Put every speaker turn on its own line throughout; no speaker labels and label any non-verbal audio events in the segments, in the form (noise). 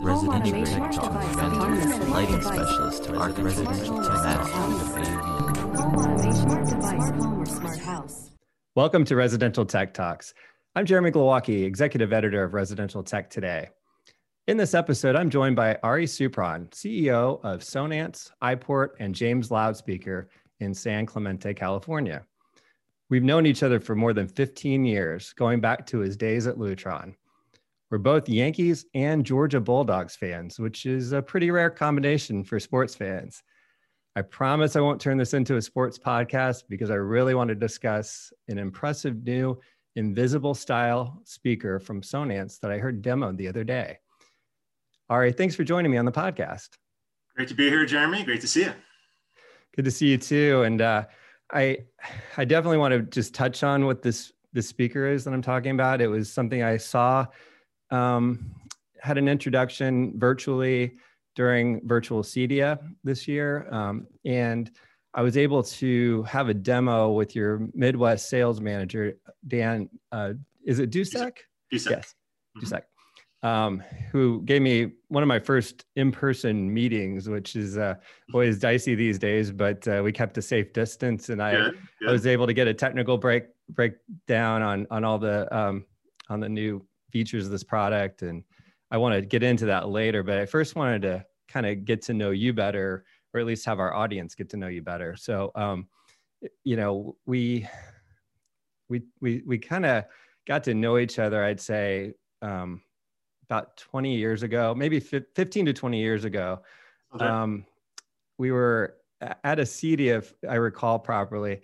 residential tech talk, lighting specialist to our residential tech
Welcome to Residential Tech Talks. I'm Jeremy Glowacki, Executive Editor of Residential Tech Today. In this episode, I'm joined by Ari Supran, CEO of Sonance, iPort, and James Loudspeaker in San Clemente, California. We've known each other for more than 15 years, going back to his days at Lutron. We're both Yankees and Georgia Bulldogs fans, which is a pretty rare combination for sports fans. I promise I won't turn this into a sports podcast because I really want to discuss an impressive new invisible style speaker from Sonance that I heard demoed the other day. Ari, thanks for joining me on the podcast.
Great to be here, Jeremy. Great to see you.
Good to see you too. And uh, I, I definitely want to just touch on what this this speaker is that I'm talking about. It was something I saw um, had an introduction virtually during virtual CEDIA this year. Um, and I was able to have a demo with your Midwest sales manager, Dan. Uh, is it Dusek?
Dusek.
Yes, mm-hmm. Dusek. Um, who gave me one of my first in-person meetings, which is uh, always dicey these days, but uh, we kept a safe distance, and I, good, good. I was able to get a technical break breakdown on on all the um, on the new features of this product and i want to get into that later but i first wanted to kind of get to know you better or at least have our audience get to know you better so um, you know we we we, we kind of got to know each other i'd say um, about 20 years ago maybe 15 to 20 years ago okay. um, we were at a CEDIA if i recall properly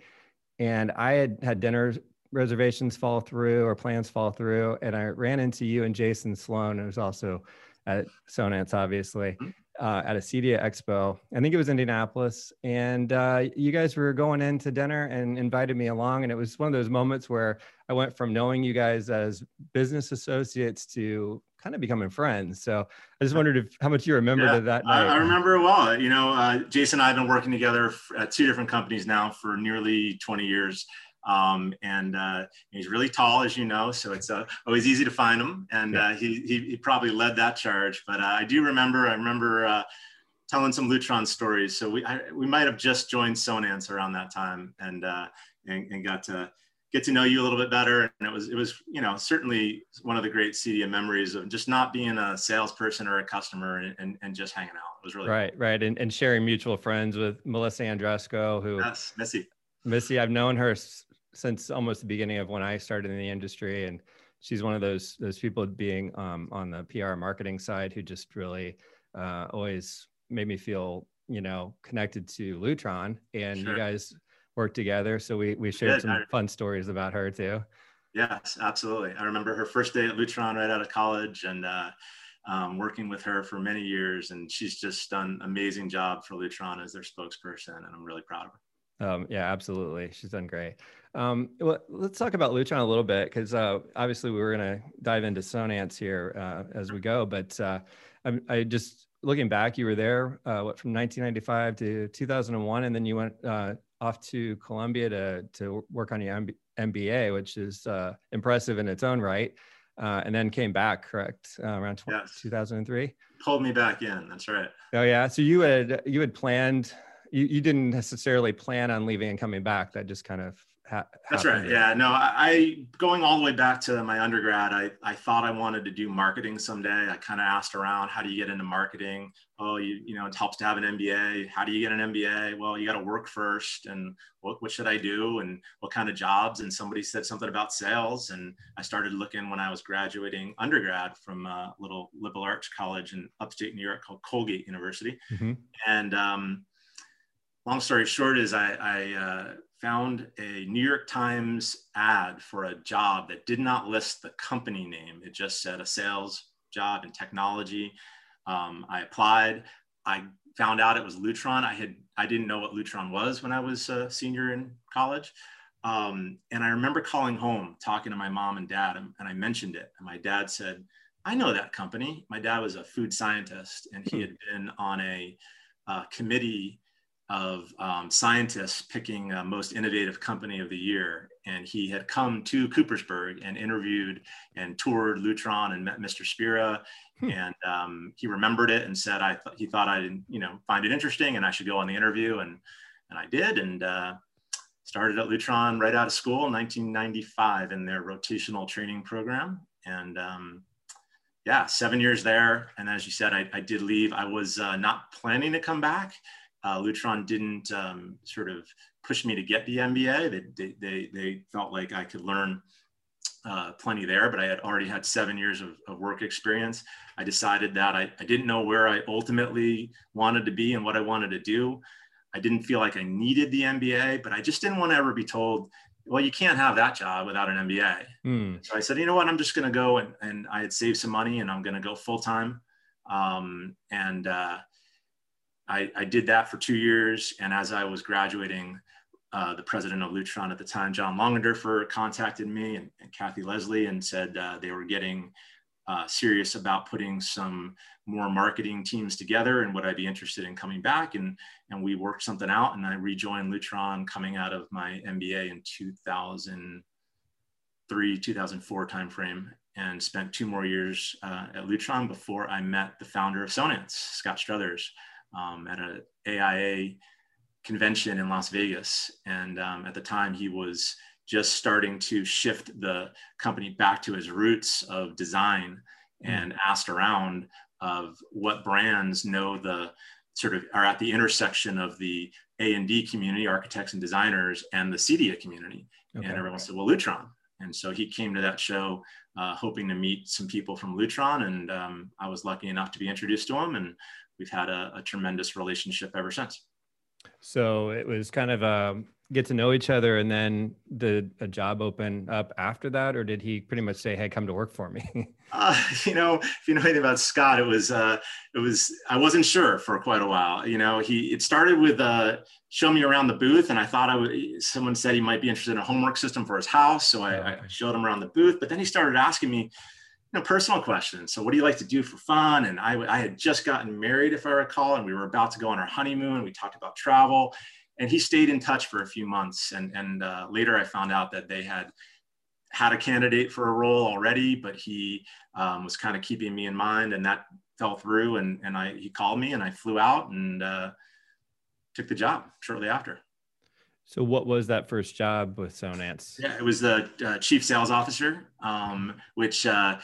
and i had had dinner reservations fall through or plans fall through. And I ran into you and Jason Sloan, who's also at Sonance, obviously, mm-hmm. uh, at a CEDIA Expo. I think it was Indianapolis. And uh, you guys were going in to dinner and invited me along. And it was one of those moments where I went from knowing you guys as business associates to kind of becoming friends. So I just wondered if how much you remember yeah, that night.
I, I remember well. You know, uh, Jason and I have been working together at two different companies now for nearly 20 years. Um, and uh, he's really tall, as you know, so it's uh, always easy to find him. And uh, he, he, he, probably led that charge. But uh, I do remember, I remember uh, telling some Lutron stories. So we, I, we might have just joined Sonance around that time and, uh, and, and, got to get to know you a little bit better. And it was, it was, you know, certainly one of the great CEDIA memories of just not being a salesperson or a customer and, and, and just hanging out. It was really
right,
cool.
right. And, and sharing mutual friends with Melissa Andresko, who
yes, Missy.
Missy, I've known her since almost the beginning of when I started in the industry, and she's one of those those people being um, on the PR marketing side who just really uh, always made me feel you know connected to Lutron, and sure. you guys work together. So we we shared some fun stories about her too.
Yes, absolutely. I remember her first day at Lutron right out of college, and uh, um, working with her for many years, and she's just done amazing job for Lutron as their spokesperson, and I'm really proud of her.
Um, yeah, absolutely. She's done great. Um, well, let's talk about Lutron a little bit because uh, obviously we were going to dive into Sonance here uh, as we go. But uh, I, I, just looking back, you were there uh, what from 1995 to 2001, and then you went uh, off to Columbia to to work on your MBA, which is uh, impressive in its own right. and then came back, correct, around yes. 2003.
Pulled me back in. That's right.
Oh yeah. So you had you had planned you, you didn't necessarily plan on leaving and coming back. That just kind of ha-
That's right. Yeah. No, I, I, going all the way back to my undergrad, I, I thought I wanted to do marketing someday. I kind of asked around, how do you get into marketing? Oh, you, you know, it helps to have an MBA. How do you get an MBA? Well, you got to work first. And what, what should I do? And what kind of jobs? And somebody said something about sales. And I started looking when I was graduating undergrad from a little liberal arts college in upstate New York called Colgate University. Mm-hmm. And, um, long story short is I, I uh, found a New York Times ad for a job that did not list the company name. It just said a sales job in technology. Um, I applied. I found out it was Lutron. I had I didn't know what Lutron was when I was a senior in college. Um, and I remember calling home, talking to my mom and dad, and, and I mentioned it. And my dad said, I know that company. My dad was a food scientist, and he had been on a uh, committee of um, scientists picking uh, most innovative company of the year. And he had come to Coopersburg and interviewed and toured Lutron and met Mr. Spira Hmm. And um, he remembered it and said, I th- he thought I didn't, you know, find it interesting and I should go on the interview. And, and I did. And uh, started at Lutron right out of school in 1995 in their rotational training program. And um, yeah, seven years there. And as you said, I, I did leave. I was uh, not planning to come back. Uh, Lutron didn't um, sort of push me to get the MBA. They, they, they, felt like I could learn uh, plenty there, but I had already had seven years of, of work experience. I decided that I, I didn't know where I ultimately wanted to be and what I wanted to do. I didn't feel like I needed the MBA, but I just didn't want to ever be told, well, you can't have that job without an MBA. Mm. So I said, you know what, I'm just going to go and, and I had saved some money and I'm going to go full time. Um, and uh, I, I, did that for two years. And as I was graduating, uh, the president of Lutron at the time, John Longenderfer, contacted me and, and Kathy Leslie and said uh, they were getting uh, serious about putting some more marketing teams together and would I be interested in coming back and and we worked something out and I rejoined Lutron coming out of my MBA in 2003 2004 timeframe and spent two more years uh, at Lutron before I met the founder of Sonance Scott Struthers um, at an AIA convention in Las Vegas and um, at the time he was just starting to shift the company back to his roots of design hmm. and asked around of what brands know the sort of are at the intersection of the A and D community, architects and designers, and the CEDIA community. Okay. And everyone said, well, Lutron. And so he came to that show uh, hoping to meet some people from Lutron. And um, I was lucky enough to be introduced to him. And we've had a, a tremendous relationship ever since.
So it was kind of a get to know each other and then did a job open up after that or did he pretty much say hey come to work for me (laughs)
uh, (laughs) you know if you know anything about scott it was uh, it was i wasn't sure for quite a while. You know he it started with uh, show me around the booth and i thought i would someone said he might be interested in a HomeWorks system for his house so I, I showed him around the booth but then he started asking me you know, personal questions. So, what do you like to do for fun? And I, I had just gotten married, if I recall, and we were about to go on our honeymoon. We talked about travel, and he stayed in touch for a few months. And, and uh, later I found out that they had had a candidate for a role already, but he um, was kind of keeping me in mind and that fell through. And, and I, he called me and I flew out and uh, took the job shortly after.
So what was that first job with Sonance?
Yeah, it was the uh, chief sales officer, um, which uh,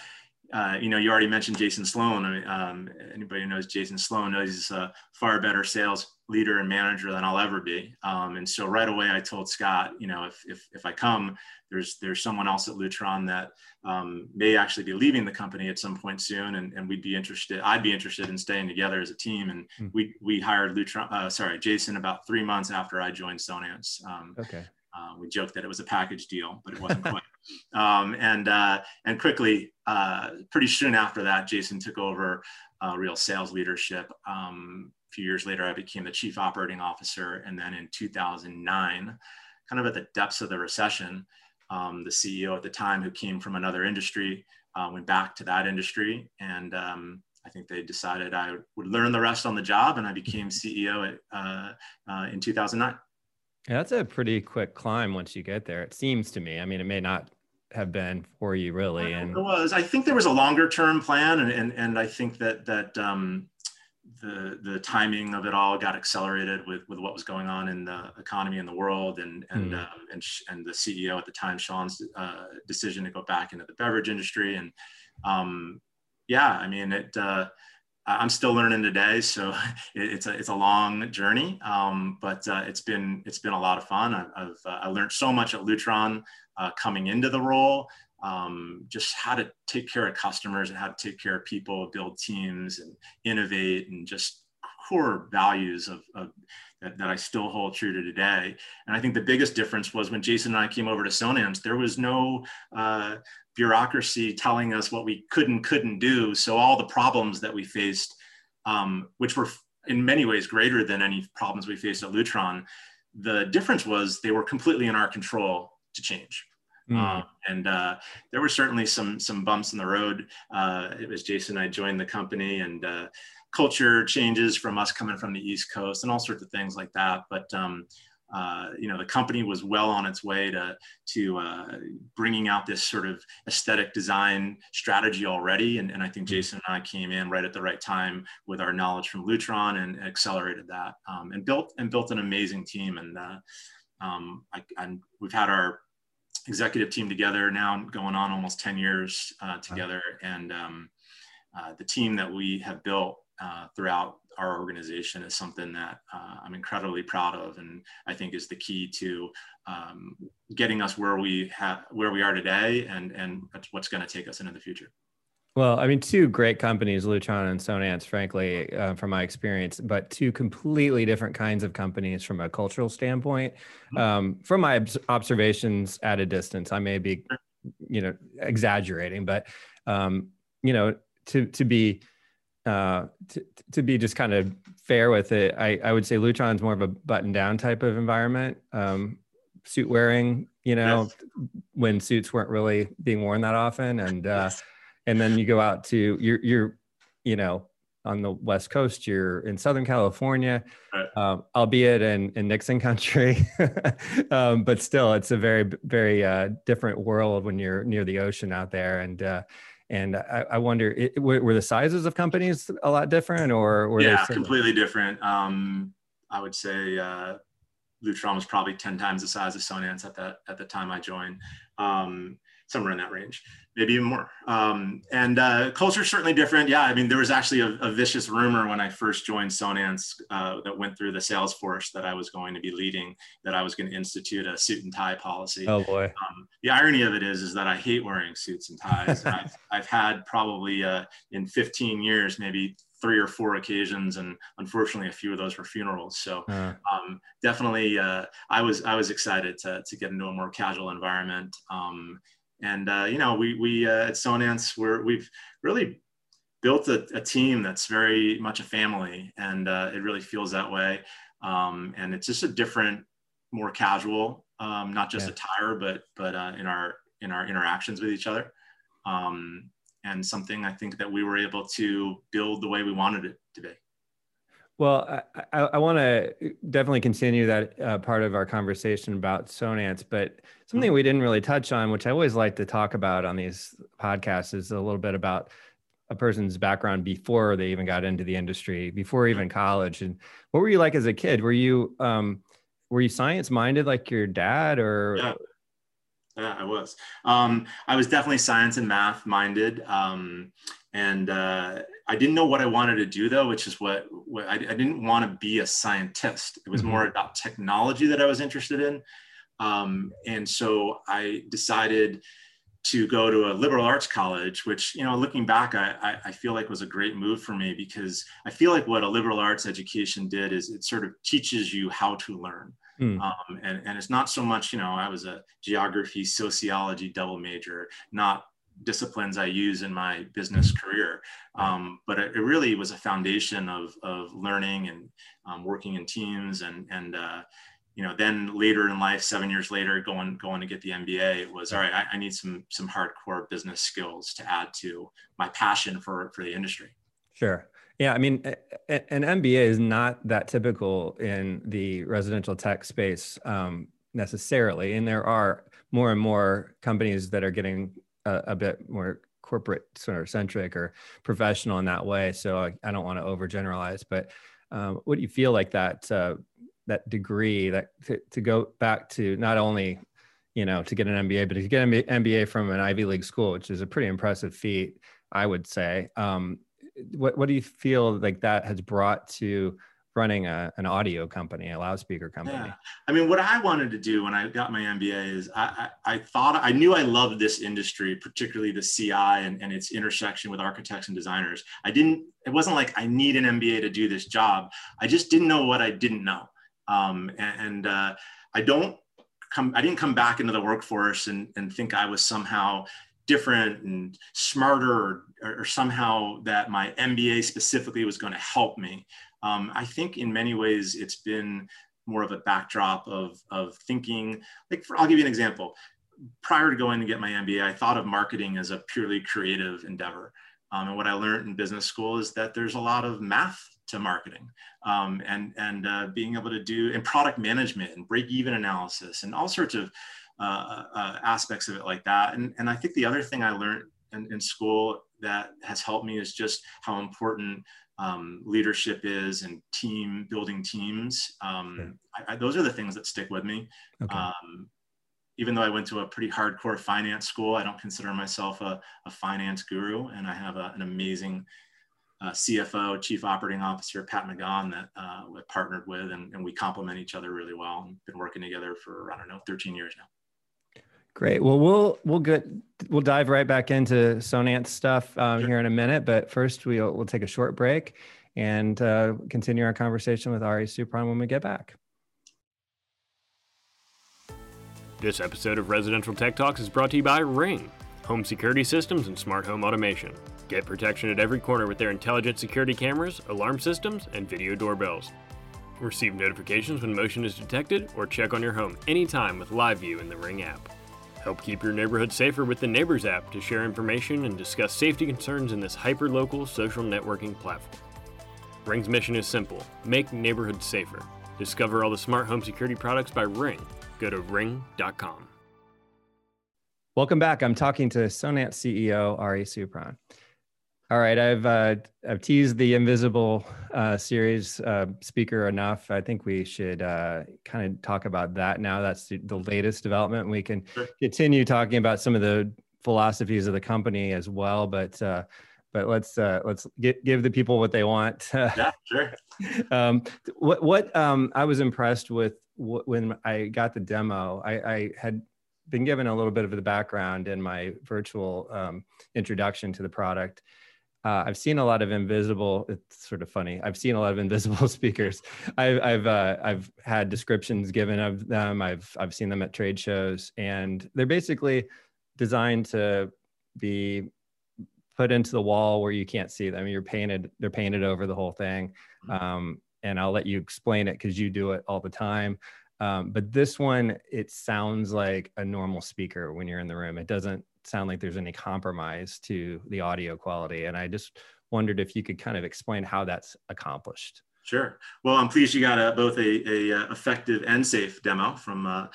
uh, you know, you already mentioned Jason Sloan. I mean, um, anybody who knows Jason Sloan knows he's a far better sales leader and manager than I'll ever be. Um, and so right away, I told Scott, you know, if, if, if I come, there's there's someone else at Lutron that um, may actually be leaving the company at some point soon, and, and we'd be interested. I'd be interested in staying together as a team. And mm. we we hired Lutron, uh, sorry, Jason, about three months after I joined Sonance. Um,
okay.
Uh, we joked that it was a package deal, but it wasn't quite. (laughs) Um, and uh, and quickly, uh, pretty soon after that, Jason took over uh, real sales leadership. Um, a few years later, I became the chief operating officer, and then in 2009, kind of at the depths of the recession, um, the CEO at the time, who came from another industry, uh, went back to that industry, and um, I think they decided I would learn the rest on the job, and I became CEO at, uh, in 2009.
Yeah, that's a pretty quick climb once you get there. It seems to me. I mean, it may not have been for you really. And
it was. I think there was a longer term plan, and and, and I think that that um, the the timing of it all got accelerated with with what was going on in the economy in the world, and and mm. um, and and the CEO at the time, Sean's uh, decision to go back into the beverage industry, and um, yeah, I mean it. Uh, I'm still learning today, so (laughs) it's a it's a long journey, um, but uh, it's been it's been a lot of fun. I, I've uh, I learned so much at Lutron uh, coming into the role, um, just how to take care of customers and how to take care of people, build teams, and innovate, and just core values of, of that, that, I still hold true to today. And I think the biggest difference was when Jason and I came over to Sonance, there was no uh, bureaucracy telling us what we could and couldn't do. So all the problems that we faced, um, which were in many ways greater than any problems we faced at Lutron, the difference was they were completely in our control to change. Mm. And uh, there were certainly some some bumps in the road. Uh, it was Jason and I joined the company, and uh, culture changes from us coming from the East Coast, and all sorts of things like that. But um, uh, you know, the company was well on its way to, to uh, bringing out this sort of aesthetic design strategy already. And, and I think mm-hmm. Jason and I came in right at the right time with our knowledge from Lutron and accelerated that um, and built and built an amazing team. And uh, um, I, and we've had our executive team together now going on almost 10 years uh, together. And um, uh, the team that we have built uh, throughout our organization is something that uh, I'm incredibly proud of, and I think is the key to um, getting us where we have where we are today, and and what's going to take us into the future.
Well, I mean, two great companies, Lutron and Sonance, frankly, uh, from my experience, but two completely different kinds of companies from a cultural standpoint. Mm-hmm. Um, from my observations at a distance, I may be, you know, exaggerating, but um, you know, to to be uh, to, to be just kind of fair with it, I, I would say Lutron's more of a button down type of environment. Um, suit wearing, you know, yes. when suits weren't really being worn that often. And, uh, yes. and then you go out to, you're, you're, you know, on the West Coast, you're in Southern California, right. um, albeit in, in Nixon country, (laughs) um, but still it's a very, very uh, different world when you're near the ocean out there. And, uh, and I, I wonder, it, were the sizes of companies a lot different, or were
yeah, completely different? Um, I would say uh, Lutron was probably ten times the size of Sonance at that at the time I joined. Um, somewhere in that range, maybe even more. Um, and uh, culture certainly different. Yeah, I mean, there was actually a, a vicious rumor when I first joined Sonance uh, that went through the sales force that I was going to be leading, that I was going to institute a suit and tie policy.
Oh boy. Um,
the irony of it is, is that I hate wearing suits and ties. I've, (laughs) I've had probably uh, in 15 years, maybe three or four occasions, and unfortunately, a few of those were funerals. So uh. um, definitely, uh, I was I was excited to to get into a more casual environment. Um, and uh, you know, we we uh, at Sonance we're we've really built a, a, team that's very much a family, and uh, it really feels that way. Um, and it's just a different, more casual, um, not just yeah. attire, but but uh, in our in our interactions with each other. Um, and something I think that we were able to build the way we wanted it to be.
Well, I, I, I want to definitely continue that uh, part of our conversation about Sonance, but something mm-hmm. we didn't really touch on, which I always like to talk about on these podcasts, is a little bit about a person's background before they even got into the industry, before even college. And what were you like as a kid? Were you um, were you science minded like your dad, or?
Yeah. Yeah, I was. Um, I was definitely science and math minded. Um, and uh, I didn't know what I wanted to do though, which is what, what I, I, didn't want to be a scientist. It was mm-hmm. more about technology that I was interested in. Um, and so I decided to go to a liberal arts college, which, you know, looking back, I, I, I, feel like was a great move for me because I feel like what a liberal arts education did is it sort of teaches you how to learn. Mm. Um, and, and it's not so much, you know, I was a geography, sociology double major, not disciplines I use in my business career. Um, but it, it, really was a foundation of, of learning and um, working in teams and, and uh, you know, then later in life, seven years later, going going to get the MBA, it was all right. I, I need some some hardcore business skills to add to my passion for for the industry.
Sure. Yeah, I mean, an MBA is not that typical in the residential tech space um, necessarily, and there are more and more companies that are getting a, a bit more corporate sort of centric or professional in that way. So I, I don't want to overgeneralize, but um, what do you feel like that uh, that degree that to, to go back to not only you know to get an MBA, but to get an MBA from an Ivy League school, which is a pretty impressive feat, I would say. Um, what what do you feel like that has brought to running a, an audio company, a loudspeaker company? Yeah.
I mean, what I wanted to do when I got my MBA is I, I, I thought I knew I loved this industry, particularly the CI and, and its intersection with architects and designers. I didn't, it wasn't like I need an MBA to do this job. I just didn't know what I didn't know. Um, and, and uh, I don't come, I didn't come back into the workforce and, and think I was somehow different and smarter or, or, somehow that my MBA specifically was going to help me. Um, I think in many ways it's been more of a backdrop of, of thinking, like for, I'll give you an example. Prior to going to get my MBA, I thought of marketing as a purely creative endeavor. Um, and what I learned in business school is that there's a lot of math to marketing um, and and uh, being able to do and product management and break even analysis and all sorts of uh, uh, aspects of it like that. And and I think the other thing I learned in, in school that has helped me is just how important um, leadership is and team building teams. Um, I, I, those are the things that stick with me. Okay. Um, even though I went to a pretty hardcore finance school, I don't consider myself a, a finance guru. And I have a, an amazing uh, CFO, Chief Operating Officer, Pat McGon, that uh, we partnered with, and, and we complement each other really well. And been working together for I don't know, 13 years now.
Great. Well, we'll we'll get we'll dive right back into Sonance stuff um, sure. here in a minute, but first we'll we'll take a short break and uh, continue our conversation with Ari Supran when we get back.
This episode of Residential Tech Talks is brought to you by Ring, home security systems and smart home automation. Get protection at every corner with their intelligent security cameras, alarm systems, and video doorbells. Receive notifications when motion is detected or check on your home anytime with Live View in the Ring app. Help keep your neighborhood safer with the Neighbors app to share information and discuss safety concerns in this hyper-local social networking platform. Ring's mission is simple make neighborhoods safer. Discover all the smart home security products by Ring. Go to ring.com.
Welcome back. I'm talking to Sonance CEO Ari Supran. All right, I've uh, I've teased the Invisible uh, series uh, speaker enough. I think we should uh, kind of talk about that now. That's the, the latest development. We can sure. continue talking about some of the philosophies of the company as well, but uh, but let's uh, let's get, give the people what they want. (laughs)
yeah, sure.
um, what what um, I was impressed with when I got the demo. I, I had been given a little bit of the background in my virtual um, introduction to the product uh, I've seen a lot of invisible. It's sort of funny. I've seen a lot of (laughs) invisible speakers. I've I've uh, I've had descriptions given of them. I've I've seen them at trade shows, and they're basically designed to be put into the wall where you can't see them. You're painted. They're painted over the whole thing. Mm-hmm. Um, and I'll let you explain it because you do it all the time. Um, but this one, it sounds like a normal speaker when you're in the room. It doesn't sound like there's any compromise to the audio quality. And I just wondered if you could kind of explain how that's accomplished.
Sure. Well, I'm pleased you got a, both a, a, uh, effective and safe demo from uh,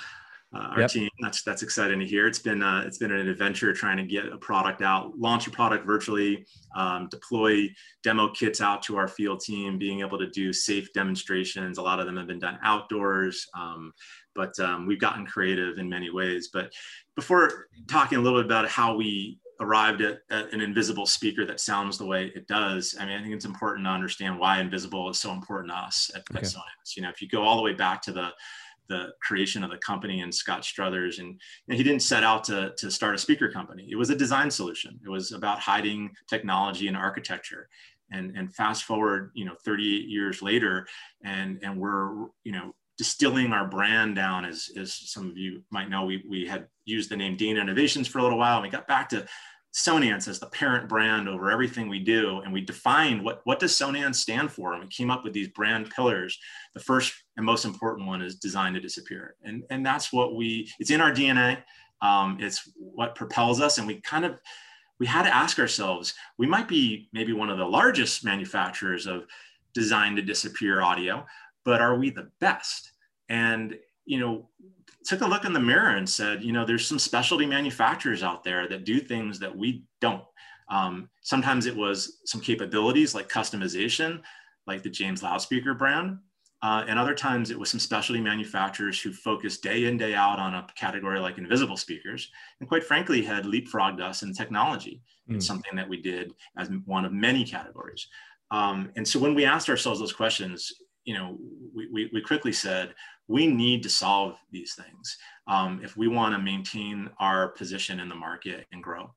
uh, our yep. team. That's that's exciting to hear. It's been uh, it's been an adventure trying to get a product out, launch a product virtually, um, deploy demo kits out to our field team, being able to do safe demonstrations. A lot of them have been done outdoors, um, but um, we've gotten creative in many ways. But before talking a little bit about how we arrived at, at, an invisible speaker that sounds the way it does. I mean, I think it's important to understand why invisible is so important to us at, okay. at Sonance. You know, if you go all the way back to the the creation of the company and Scott Struthers. And, and, he didn't set out to, to start a speaker company. It was a design solution. It was about hiding technology and architecture. And, and fast forward, you know, 38 years later, and, and we're, you know, distilling our brand down as, as some of you might know, we, we had used the name Dana Innovations for a little while. And we got back to Sonance as the parent brand over everything we do. And we defined what, what does Sonance stand for? And we came up with these brand pillars. The first and most important one is designed to disappear. And, and that's what we, it's in our DNA. Um, it's what propels us. And we kind of, we had to ask ourselves, we might be maybe one of the largest manufacturers of designed to disappear audio, but are we the best? And, you know, took a look in the mirror and said, you know, there's some specialty manufacturers out there that do things that we don't. Um, sometimes it was some capabilities like customization, like the James loudspeaker brand. Uh, and other times it was some specialty manufacturers who focused day in, day out on a category like invisible speakers. And quite frankly, had leapfrogged us in technology. Mm. It's something that we did as one of many categories. Um, and so when we asked ourselves those questions, you know, we, we, we quickly said, we need to solve these things um, if we want to maintain our position in the market and grow.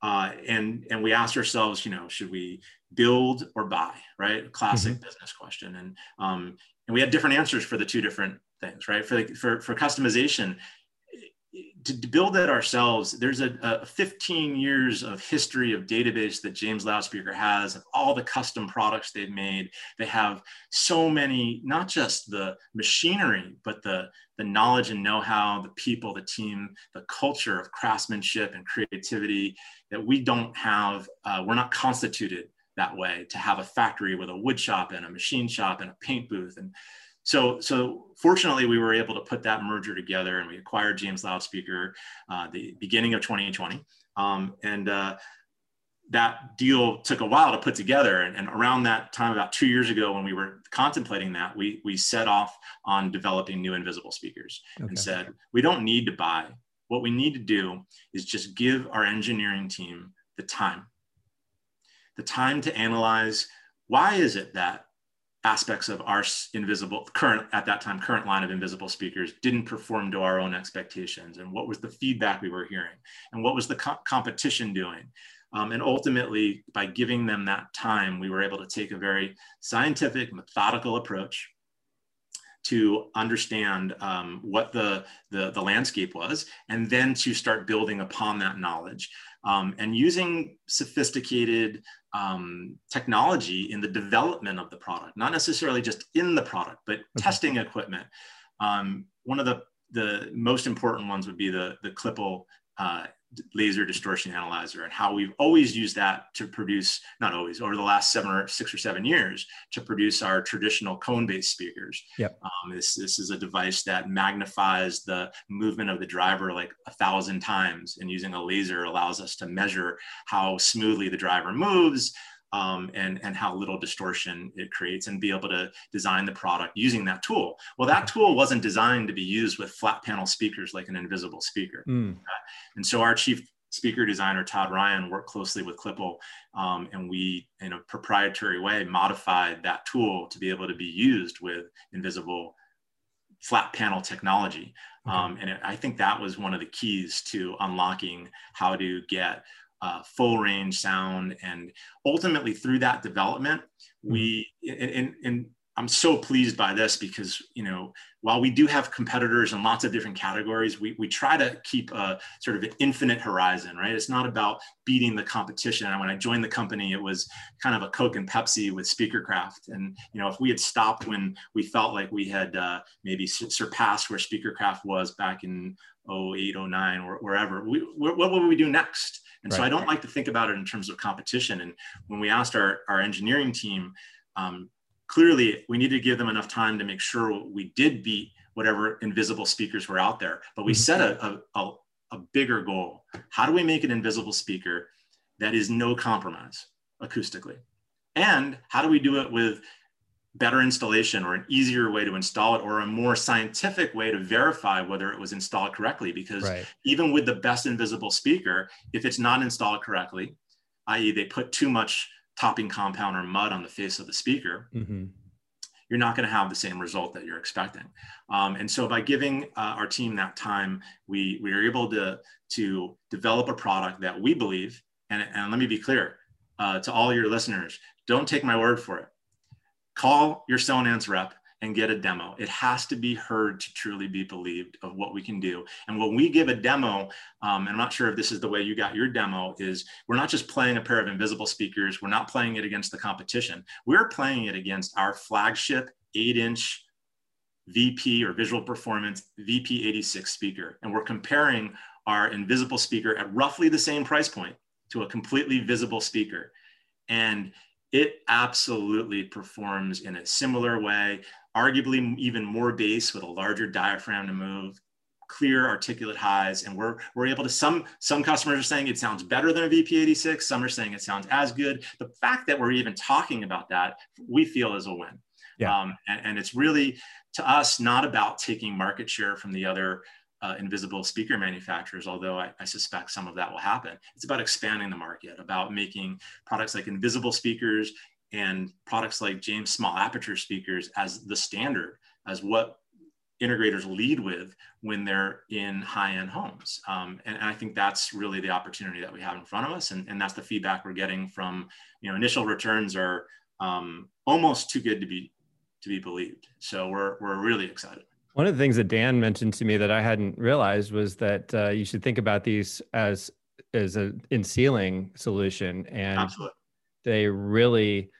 Uh, and and we asked ourselves, you know, should we build or buy? Right, classic mm-hmm. business question. And um, and we had different answers for the two different things. Right, for the, for for customization, to, build that ourselves, there's a, a 15 years of history of database that James Loudspeaker has of all the custom products they've made. They have so many, not just the machinery, but the, the knowledge and know-how, the people, the team, the culture of craftsmanship and creativity that we don't have. Uh, we're not constituted that way to have a factory with a wood shop and a machine shop and a paint booth and so, so fortunately, we were able to put that merger together, and we acquired James Loudspeaker uh, the beginning of 2020. Um, and uh, that deal took a while to put together. And, and, around that time, about two years ago, when we were contemplating that, we we set off on developing new invisible speakers okay. and said we don't need to buy. What we need to do is just give our engineering team the time, the time to analyze why is it that aspects of our invisible current at that time current line of invisible speakers didn't perform to our own expectations and what was the feedback we were hearing and what was the co competition doing? Um, and ultimately by giving them that time we were able to take a very scientific methodical approach to understand um, what the, the, the landscape was and then to start building upon that knowledge um, and using sophisticated um, technology in the development of the product, not necessarily just in the product, but okay. testing equipment. Um, one of the, the most important ones would be the, the Klippel uh, laser distortion analyzer and how we've always used that to produce, not always, over the last seven or six or seven years to produce our traditional cone-based speakers.
Yep.
Um, this, this is a device that magnifies the movement of the driver like a thousand times and using a laser allows us to measure how smoothly the driver moves, um, and, and how little distortion it creates and be able to design the product using that tool. Well, that (laughs) tool wasn't designed to be used with flat panel speakers like an invisible speaker. Mm. Uh, and so our chief speaker designer, Todd Ryan, worked closely with Klippel um, and we, in a proprietary way, modified that tool to be able to be used with invisible flat panel technology. Um, and it, I think that was one of the keys to unlocking how to get uh, full range sound. And ultimately, through that development, hmm. we, and, and I'm so pleased by this because, you know, while we do have competitors in lots of different categories, we, we try to keep a sort of an infinite horizon, right? It's not about beating the competition. And when I joined the company, it was kind of a Coke and Pepsi with Speakercraft. And, you know, if we had stopped when we felt like we had uh, maybe surpassed where Speakercraft was back in 08, 09, or wherever, we, what would we do next? And right. so I don't like to think about it in terms of competition. And when we asked our, our engineering team, um, clearly we needed to give them enough time to make sure we did beat whatever invisible speakers were out there. But we mm-hmm. set a, a, a bigger goal. How do we make an invisible speaker that is no compromise acoustically? And how do we do it with better installation or an easier way to install it or a more scientific way to verify whether it was installed correctly because right. even with the best invisible speaker if it's not installed correctly i.e they put too much topping compound or mud on the face of the speaker mm-hmm. you're not going to have the same result that you're expecting um, and so by giving uh, our team that time we we are able to to develop a product that we believe and, and let me be clear uh, to all your listeners don't take my word for it call your Sonance rep and get a demo. It has to be heard to truly be believed of what we can do. And when we give a demo, um, and I'm not sure if this is the way you got your demo, is we're not just playing a pair of invisible speakers. We're not playing it against the competition. We're playing it against our flagship eight inch VP or visual performance VP86 speaker. And we're comparing our invisible speaker at roughly the same price point to a completely visible speaker. And it absolutely performs in a similar way, arguably even more bass with a larger diaphragm to move, clear articulate highs. And we're, we're able to, some, some customers are saying it sounds better than a VP86. Some are saying it sounds as good. The fact that we're even talking about that, we feel is a win. Yeah. Um, and, and it's really to us, not about taking market share from the other uh, invisible speaker manufacturers, although I, I, suspect some of that will happen. It's about expanding the market, about making products like invisible speakers and products like James small aperture speakers as the standard, as what integrators lead with when they're in high-end homes. Um, and, and, I think that's really the opportunity that we have in front of us. And, and that's the feedback we're getting from, you know, initial returns are um, almost too good to be to be believed. So we're, we're really excited.
One of the things that Dan mentioned to me that I hadn't realized was that uh, you should think about these as as a in ceiling solution, and
Absolutely.
they really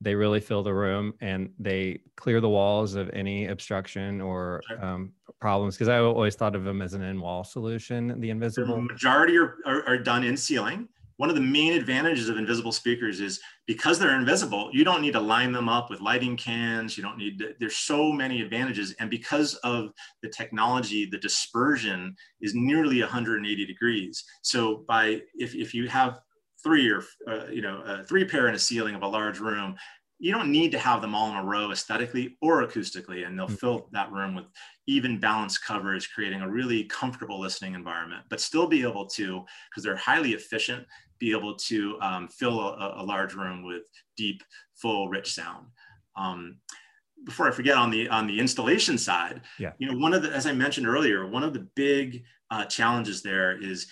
they really fill the room and they clear the walls of any obstruction or
Sure.
um, problems. Because I always thought of them as an in wall solution, the
The
invisible.
majority are, are, are done in ceiling. One of the main advantages of invisible speakers is because they're invisible, you don't need to line them up with lighting cans. You don't need to, there's so many advantages. And because of the technology, the dispersion is nearly 180 degrees. So by, if, if you have three or, uh, you know, uh, three pair in a ceiling of a large room, you don't need to have them all in a row aesthetically or acoustically, and they'll
Mhm.
fill that room with even balanced coverage, creating a really comfortable listening environment, but still be able to, because they're highly efficient, be able to um, fill a, a large room with deep, full, rich sound. Um, before I forget, on the on the installation side,
Yeah.
you know, one of the, as I mentioned earlier, one of the big uh, challenges there is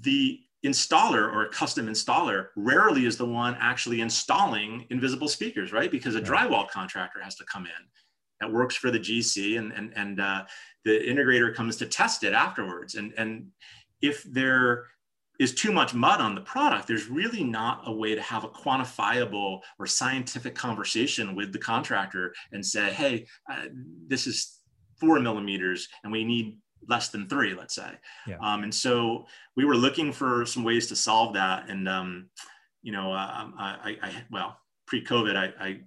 the installer or a custom installer rarely is the one actually installing invisible speakers, right? Because a drywall contractor has to come in that works for the GC and, and, and uh, the integrator comes to test it afterwards. And, and if there is too much mud on the product, there's really not a way to have a quantifiable or scientific conversation with the contractor and say, hey, uh, this is four millimeters and we need less than three, let's say.
Yeah.
Um, and so we were looking for some ways to solve that. And, um, you know, uh, I, I, well, pre-COVID, I, I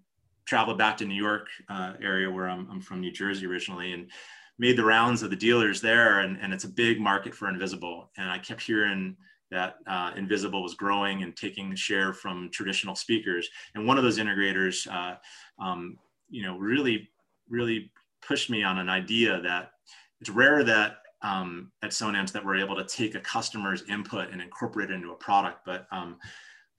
traveled back to New York uh, area where I'm, I'm from New Jersey originally and made the rounds of the dealers there. And, and it's a big market for Invisible. And I kept hearing that uh, Invisible was growing and taking share from traditional speakers. And one of those integrators, uh, um, you know, really, really pushed me on an idea that it's rare that um, at Sonance that we're able to take a customer's input and incorporate it into a product. But um,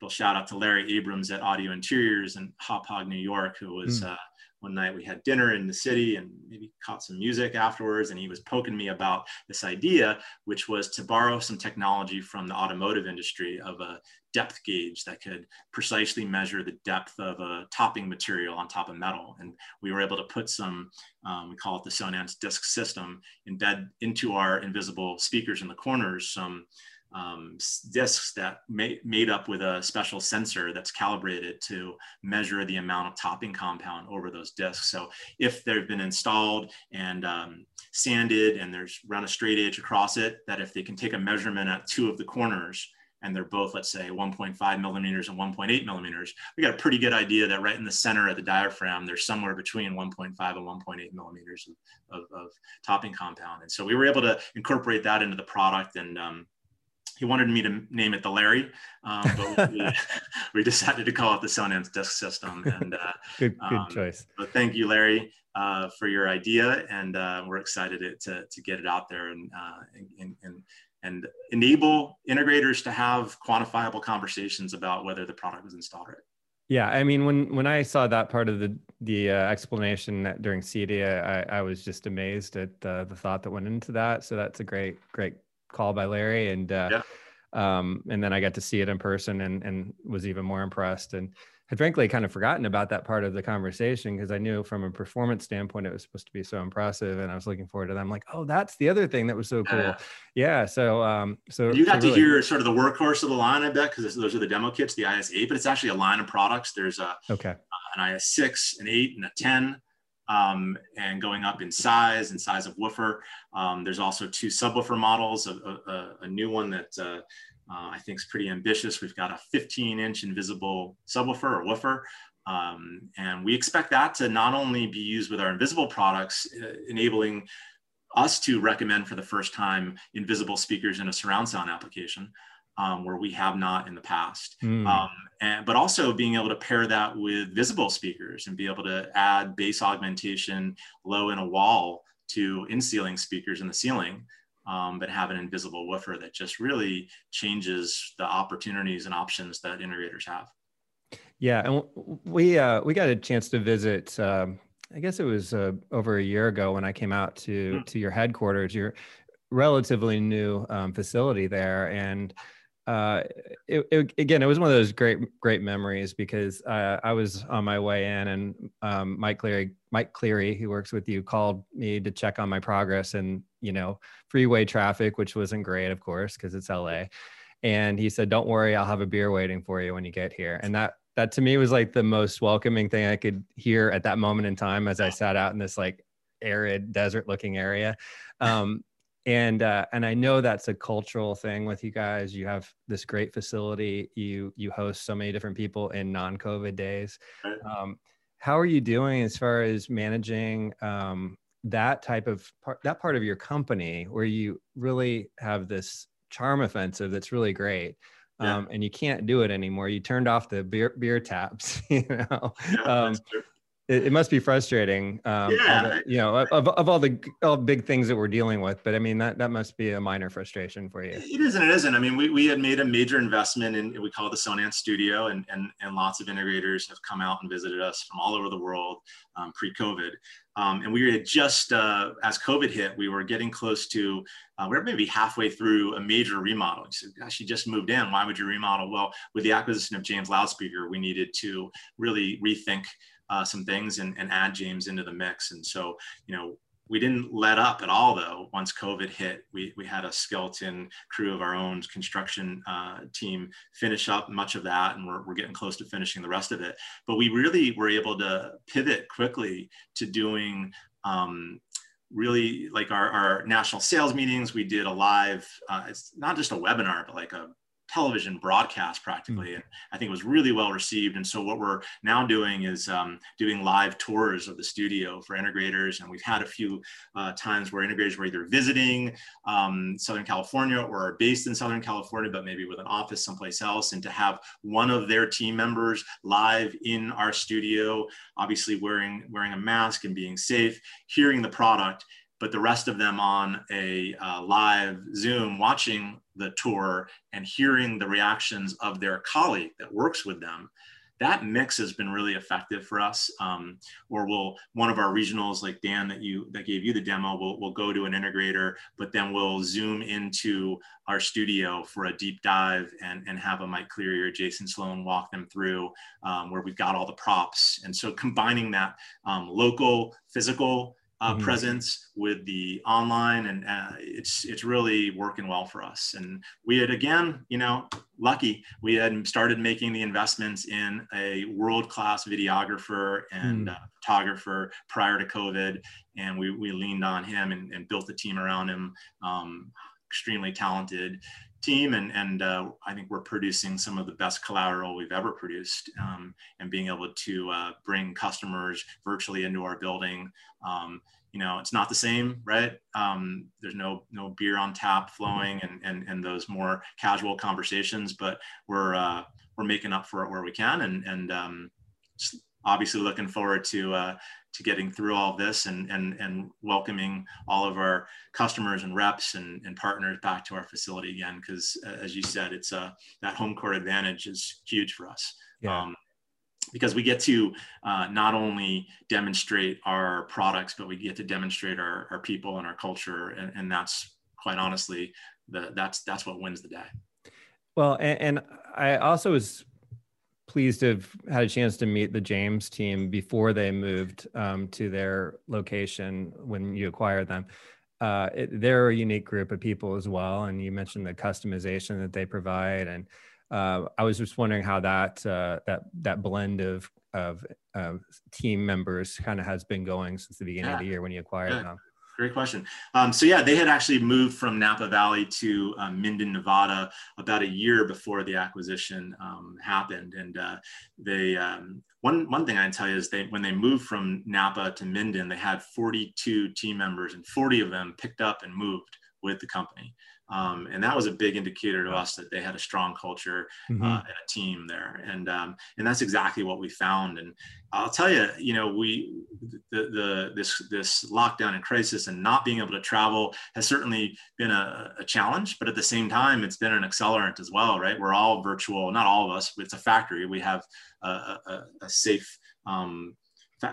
we'll shout out to Larry Abrams at Audio Interiors in Hauppauge, New York, who was uh, one night we had dinner in the city and maybe caught some music afterwards. And he was poking me about this idea, which was to borrow some technology from the automotive industry of a depth gauge that could precisely measure the depth of a topping material on top of metal. And we were able to put some, um, we call it the Sonance disc system, embed into our invisible speakers in the corners, some um, discs that ma- made up with a special sensor that's calibrated to measure the amount of topping compound over those discs. So if they've been installed and um, sanded and there's run a straight edge across it, that if they can take a measurement at two of the corners and they're both, let's say 1.5 millimeters and 1.8 millimeters, we got a pretty good idea that right in the center of the diaphragm, there's somewhere between 1.5 and 1.8 millimeters of, of, of topping compound. And so we were able to incorporate that into the product and um, he wanted me to name it the Larry, um, but we, (laughs) (laughs) we, decided to call it the Sonance Disc System. And uh, (laughs)
good, good
um,
choice.
but thank you, Larry, uh, for your idea, and uh, we're excited to, to, to get it out there and, uh, and, and and enable integrators to have quantifiable conversations about whether the product was installed right.
Yeah, I mean, when when I saw that part of the the uh, explanation that during CEDIA, I, I was just amazed at uh, the thought that went into that. So that's a great great call by Larry, and uh,
Yeah.
um, and then I got to see it in person, and and was even more impressed, and had frankly kind of forgotten about that part of the conversation because I knew from a performance standpoint it was supposed to be so impressive, and I was looking forward to that. I'm like, oh, that's the other thing that was so cool.
Yeah.
Yeah, so um, so
You got
so
to
really-
hear sort of the workhorse of the line, I bet, because those are the demo kits, the IS8, but it's actually a line of products. There's a
Okay,
an IS6, an 8, and a 10, um, and going up in size and size of woofer. Um, there's also two subwoofer models, a, a, a new one that uh, uh, I think is pretty ambitious. We've got a 15 inch invisible subwoofer or woofer. Um, and we expect that to not only be used with our invisible products, uh, enabling us to recommend for the first time invisible speakers in a surround sound application, um, where we have not in the past.
Mm.
Um, and, but also being able to pair that with visible speakers and be able to add bass augmentation low in a wall to in ceiling speakers in the ceiling, um, but have an invisible woofer that just really changes the opportunities and options that integrators have.
Yeah, and we uh, we got a chance to visit. Um, I guess it was uh, over a year ago when I came out to
Mm.
to your headquarters, your relatively new um, facility there, and uh, it, it, again, it was one of those great, great memories because uh, I was on my way in, and um, Mike Cleary, Mike Cleary, who works with you, called me to check on my progress and you know freeway traffic, which wasn't great, of course, because it's LA. And he said, "Don't worry, I'll have a beer waiting for you when you get here." And that that to me was like the most welcoming thing I could hear at that moment in time as I sat out in this like arid desert looking area. Um, and uh, and I know that's a cultural thing with you guys. You have this great facility. You you host so many different people in non-COVID days. Um, how are you doing as far as managing um, that type of part, that part of your company where you really have this charm offensive that's really great? Um, and you can't do it anymore. You turned off the beer beer taps, (laughs) you know. Yeah, um, it, it must be frustrating. Um, yeah. The, you know, of, of all the all big things that we're dealing with, but I mean that that must be a minor frustration for you.
It isn't. It isn't. I mean, we, we had made a major investment in we call it the Sonance Studio, and and and lots of integrators have come out and visited us from all over the world um, pre-COVID. Um, and we had just, uh, as COVID hit, we were getting close to, uh, we are maybe halfway through a major remodel. He said, gosh, you just moved in. Why would you remodel? Well, with the acquisition of James Loudspeaker, we needed to really rethink uh, some things and, and add James into the mix. And so, you know, we didn't let up at all though once covid hit. We, we had a skeleton crew of our own construction uh, team finish up much of that and we're, we're getting close to finishing the rest of it. But we really were able to pivot quickly to doing um, really like our, our national sales meetings. We did a live uh, it's not just a webinar but like a television broadcast practically. Mm-hmm. And I think it was really well received. And so what we're now doing is um, doing live tours of the studio for integrators. And we've had a few uh, times where integrators were either visiting um, Southern California or are based in Southern California, but maybe with an office someplace else. And to have one of their team members live in our studio, obviously wearing, wearing a mask and being safe, hearing the product but the rest of them on a uh, live Zoom watching the tour and hearing the reactions of their colleague that works with them. That mix has been really effective for us. Um, or will one of our regionals, like Dan, that you that gave you the demo, will will go to an integrator, but then we'll zoom into our studio for a deep dive and and have a Mike Cleary or Jason Sloan walk them through um, where we've got all the props. And so combining that um, local physical uh, mm-hmm. presence with the online and uh, it's it's really working well for us and we had again you know lucky we had started making the investments in a world-class videographer and mm. uh, photographer prior to covid and we, we leaned on him and, and built a team around him um, extremely talented team and, and uh, I think we're producing some of the best collateral we've ever produced um, and being able to uh, bring customers virtually into our building. Um, you know, it's not the same, right? Um, there's no no beer on tap flowing and, and, and those more casual conversations, but we're, uh, we're making up for it where we can and, and um, obviously looking forward to uh, to getting through all of this and, and, and welcoming all of our customers and reps and, and partners back to our facility again. Because uh, as you said, it's uh, that home court advantage is huge for us. Yeah. Um, because we get to uh, not only demonstrate our products, but we get to demonstrate our, our people and our culture. And, and that's quite honestly, the, that's, that's what wins the day.
Well, and, and I also was pleased to have had a chance to meet the James team before they moved um, to their location when you acquired them. Uh, it, they're a unique group of people as well, and you mentioned the customization that they provide, and uh, I was just wondering how that uh, that that blend of of team members kind of has been going since the beginning yeah. of the year when you acquired yeah. them.
Great question. Um, so yeah, they had actually moved from Napa Valley to um, Minden, Nevada, about a year before the acquisition um, happened. And uh, they um, one one thing I can tell you is they when they moved from Napa to Minden, they had 42 team members, and 40 of them picked up and moved with the company. Um, and that was a big indicator to us that they had a strong culture mm-hmm. uh, and a team there. And um, and that's exactly what we found. And I'll tell you, you know, we the, the this this lockdown and crisis and not being able to travel has certainly been a, a challenge. But at the same time, it's been an accelerant as well, right? We're all virtual. Not all of us. It's a factory. We have a, a, a safe um,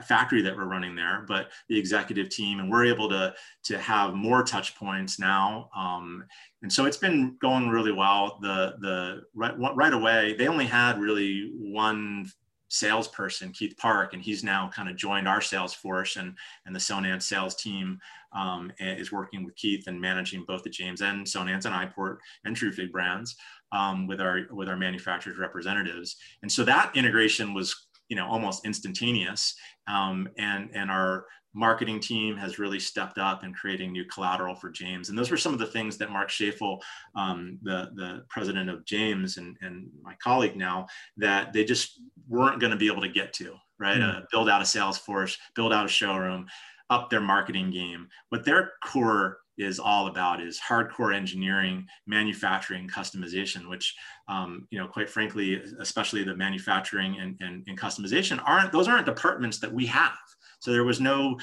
factory that we're running there, but the executive team, and we're able to to have more touch points now. Um, and so it's been going really well. The the right right away, they only had really one salesperson, Keith Park, and he's now kind of joined our sales force and, and the Sonance sales team um, is working with Keith and managing both the James and Sonance and iPort and TrueFig brands um, with our with our manufacturers representatives. And so that integration was you know almost instantaneous um, and and our marketing team has really stepped up in creating new collateral for James. And those were some of the things that Mark Schafel, um, the, the president of James and, and my colleague now, that they just weren't going to be able to get to, right? Mm. Uh, build out a sales force, build out a showroom, up their marketing game. What their core is all about is hardcore engineering, manufacturing, customization, which, um, you know, quite frankly, especially the manufacturing and, and, and, customization aren't, those aren't departments that we have. So there was no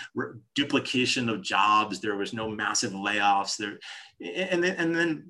duplication of jobs. There was no massive layoffs there. And then, and then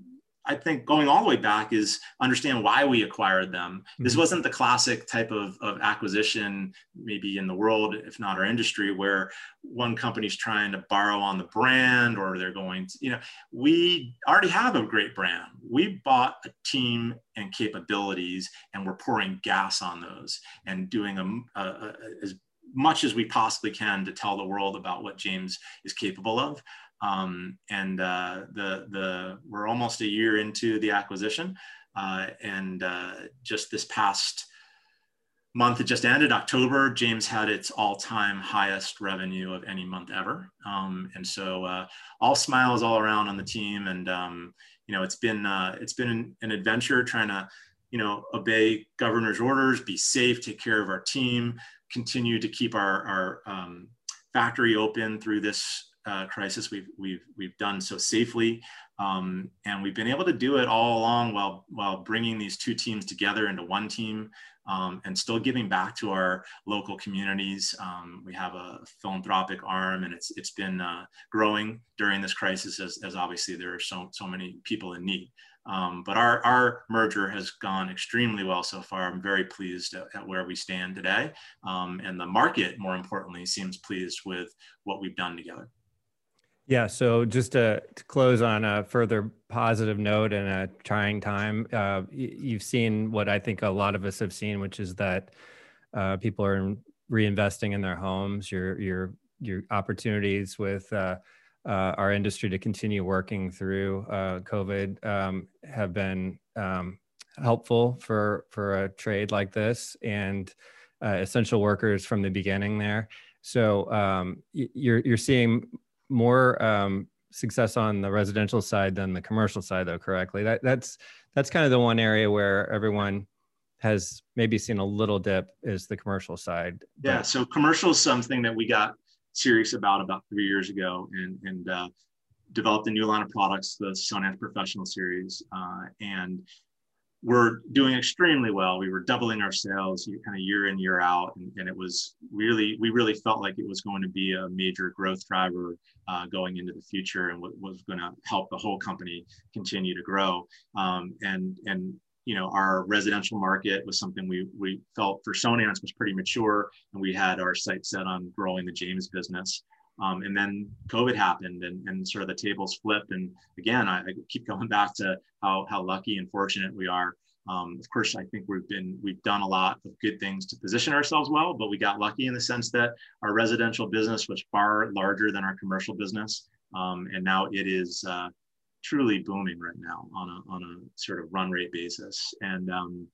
I think going all the way back is understand why we acquired them. Mm-hmm. This wasn't the classic type of, of acquisition, maybe in the world, if not our industry, where one company's trying to borrow on the brand or they're going to, you know, we already have a great brand. We bought a team and capabilities and we're pouring gas on those and doing a, a, a, as much as we possibly can to tell the world about what James is capable of. Um, and uh, the the we're almost a year into the acquisition, uh, and uh, just this past month it just ended. October james had its all-time highest revenue of any month ever. Um, and so uh, all smiles all around on the team. And um, you know it's been uh, it's been an, an, adventure trying to you know obey governor's orders be safe take care of our team continue to keep our, our um, factory open through this uh, crisis we've, we've, we've done so safely. Um, and we've been able to do it all along while, while bringing these two teams together into one team um, and still giving back to our local communities. Um, we have a philanthropic arm and it's, it's been uh, growing during this crisis as, as obviously there are so, so many people in need. Um, but our, our merger has gone extremely well so far. I'm very pleased at, at where we stand today. Um, and the market, more importantly, seems pleased with what we've done together.
Yeah. So just to, to, close on a further positive note and a trying time, uh, you've seen what I think a lot of us have seen, which is that uh, people are reinvesting in their homes. Your your your opportunities with uh, uh our industry to continue working through uh, COVID um, have been um, helpful for for a trade like this and uh, essential workers from the beginning there. So um, you're you're seeing more um, success on the residential side than the commercial side, though. Correctly, that that's that's kind of the one area where everyone has maybe seen a little dip is the commercial side.
Yeah, so commercial is something that we got serious about about three years ago, and and uh, developed a new line of products, the Sonance Professional Series, uh, and we're doing extremely well. We were doubling our sales kind of year in, year out. And, and, it was really, we really felt like it was going to be a major growth driver uh, going into the future and what was going to help the whole company continue to grow. Um, and, and, you know, our residential market was something we, we felt for Sonance was pretty mature and we had our sights set on growing the James business. Um, and then COVID happened and, and sort of the tables flipped. And again, I, I keep (laughs) going back to how, how lucky and fortunate we are. Um, of course, I think we've been we've done a lot of good things to position ourselves well, but we got lucky in the sense that our residential business was far larger than our commercial business, um, and now it is uh, truly booming right now on a on a sort of run rate basis. And um,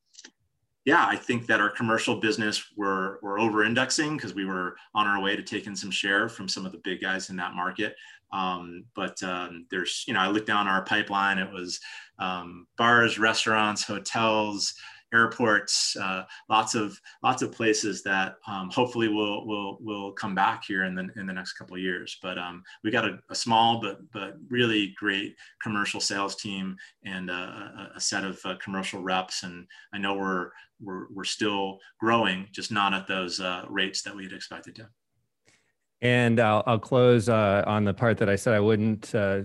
yeah, I think that our commercial business were, were over indexing because we were on our way to taking some share from some of the big guys in that market. Um, but um, there's, you know, I looked down our pipeline, it was um, bars, restaurants, hotels, airports, uh, lots of lots of places that um, hopefully will will will come back here in the in the next couple of years. But um, we got a, a, small but but really great commercial sales team and a, a set of uh, commercial reps, and I know we're we're we're still growing, just not at those uh, rates that we had expected to.
And I'll, I'll close uh, on the part that I said I wouldn't uh,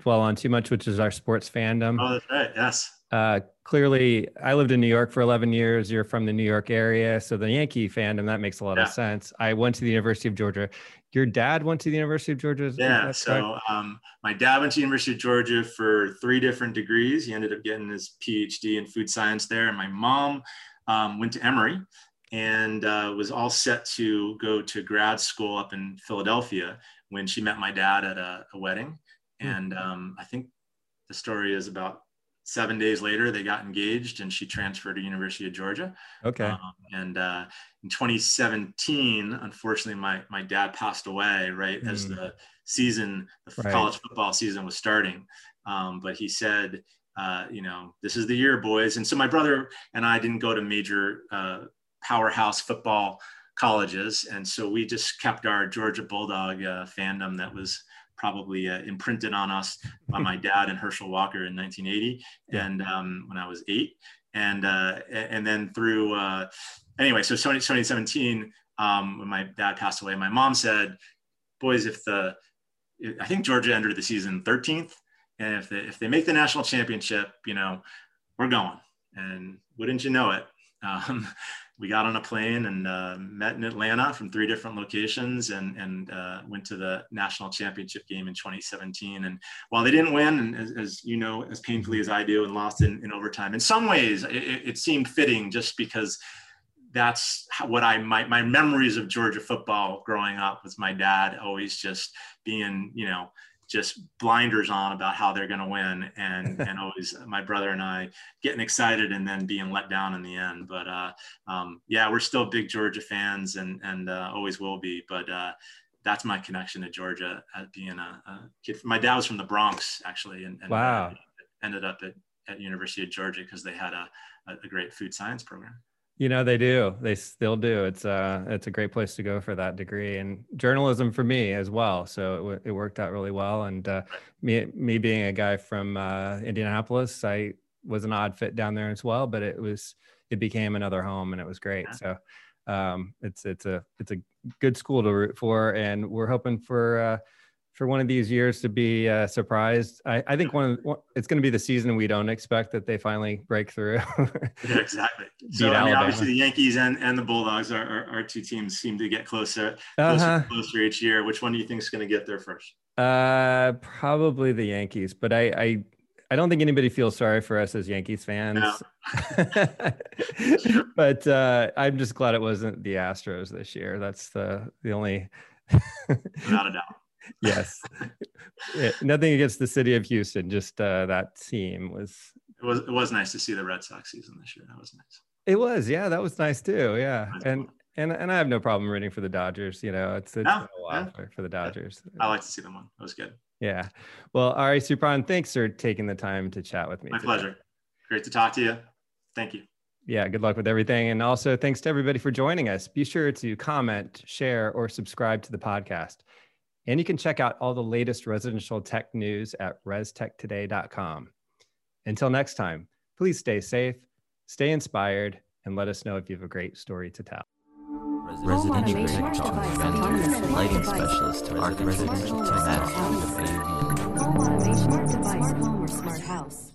dwell on too much, which is our sports fandom.
Oh, that's right. Yes
uh, clearly, I lived in New York for 11 years. You're from the New York area, so the Yankee fandom that makes a lot yeah. of sense. I went to the University of Georgia. Your dad went to the University of Georgia.
Yeah. So um, my dad went to University of Georgia for three different degrees. He ended up getting his PhD in food science there, and my mom um, went to Emory and uh, was all set to go to grad school up in Philadelphia when she met my dad at a, a wedding. Hmm. And um, I think the story is about seven days later they got engaged and she transferred to university of georgia.
Okay. Um,
and uh, in 2017 unfortunately my, my dad passed away right mm. as the season the right. college football season was starting. Um, but he said uh, you know this is the year boys. And so my brother and i didn't go to major uh, powerhouse football colleges. And so we just kept our georgia bulldog uh, fandom that was probably uh, imprinted on us by my (laughs) dad and Herschel Walker in 1980, yeah. and um, when I was eight, and uh, and then through uh, anyway, so 2017, um, when my dad passed away, my mom said, "Boys, if the I think Georgia entered the season 13th, and if they, if they make the national championship, you know, we're going." And wouldn't you know it, um, we got on a plane and uh, met in Atlanta from three different locations and, and uh, went to the national championship game in 2017. And while they didn't win, and as, as you know, as painfully as I do, and lost in, in overtime, in some ways it, it seemed fitting just because that's what I my my memories of Georgia football growing up was my dad always just being you know just blinders on about how they're going to win and (laughs) and always my brother and i getting excited and then being let down in the end. But uh, um, yeah we're still big georgia fans and and uh, always will be. But uh, that's my connection to georgia as being a, a, kid. My dad was from the bronx actually and, and
wow.
ended up at, at university of georgia because they had a, a great food science program
you know they do. They still do. It's uh it's a great place to go for that degree and journalism for me as well. So it, w- it worked out really well. And uh, me me being a guy from uh, Indianapolis, I was an odd fit down there as well. But it was it became another home and it was great. So um, it's it's a it's a good school to root for, and we're hoping for. Uh, for one of these years to be uh, surprised. I, I think one, of, it's going to be the season we don't expect that they finally break through. (laughs)
yeah, exactly. So I mean, obviously the Yankees and, and the Bulldogs are, are, our two teams seem to get closer, closer, uh-huh. closer each year. Which one do you think is going to get there first?
Uh, probably the Yankees, but I, I, I don't think anybody feels sorry for us as Yankees fans. No. (laughs) but uh, I'm just glad it wasn't the Astros this year. That's the the only.
Without a doubt
yes. Yeah, nothing against the city of Houston, just uh, that team was.
It was it was nice to see the Red Sox season this year. That was nice.
It was, yeah, that was nice too. Yeah, and and and I have no problem rooting for the Dodgers. You know, it's it's no, a for, for, the Dodgers.
I like to see them win. That was good.
Yeah. Well, Ari, Supran, thanks for taking the time to chat with me.
My today. pleasure. Great to talk to you. Thank you.
Yeah, good luck with everything. And also, thanks to everybody for joining us. Be sure to comment, share, or subscribe to the podcast. And you can check out all the latest residential tech news at restechtoday.com. Until next time, please stay safe, stay inspired, and let us know if you have a great story to tell.
Residential Tech Talk, lighting specialist residential tech. Home smart device, home or smart house.